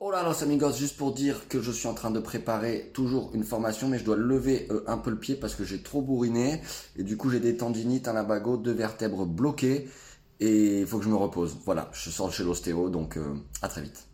Oh Hola los amigos, juste pour dire que je suis en train de préparer toujours une formation, mais je dois lever euh, un peu le pied parce que j'ai trop bourriné et du coup j'ai des tendinites à labago, deux vertèbres bloquées et il faut que je me repose. Voilà, je sors chez l'ostéo, donc euh, à très vite.